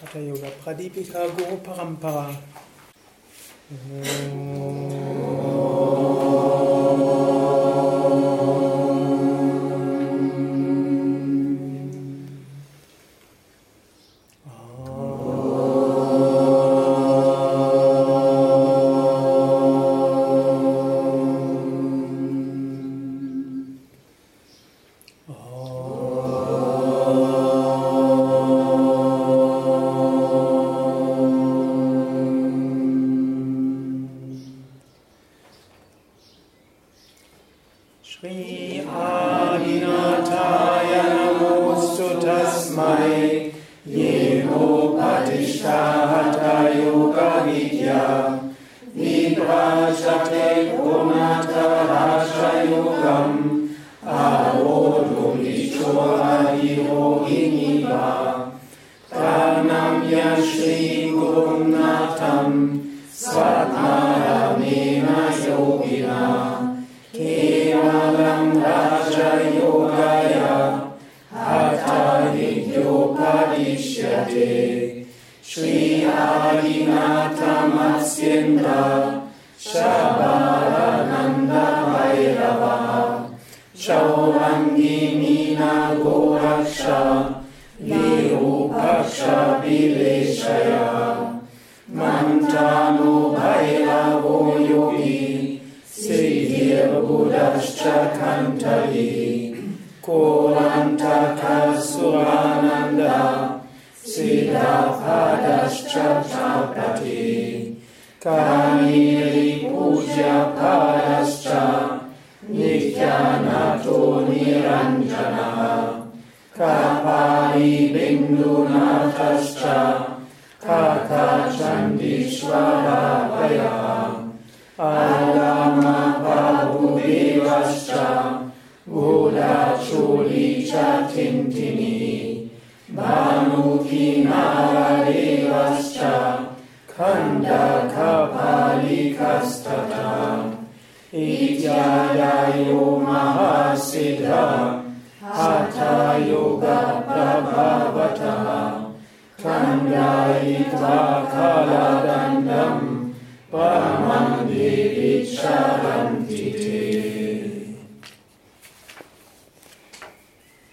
Hatha Yoga Pradipika Guru Parampara. Shri Adinataya Namostu Tasmai Yeno Patishthahata Yoga Vidya Vibrajate Konata Rasha Yogam Arodum Ishwara Yohiniva Pranamya Shri Gurnatam Svatmaramena Yoginam Shri Adinatha Matsyendra Shabarananda Bhairava Shaurangi Nina Goraksha Virupaksha Vileshaya Mantano Bhairavo Yogi Siddhir Buddhascha Kantali Korantaka Surananda श्च निरञ्जनः कापायी बिन्दुनाथश्च कथा चण्डीश्वपया आयामा बाहुदेवाश्च च चिन्थिनी Pahudevascha Buddha Chuli Chatintini Bhanuki Naradevascha Kanda Kapali Kastata Ityayayo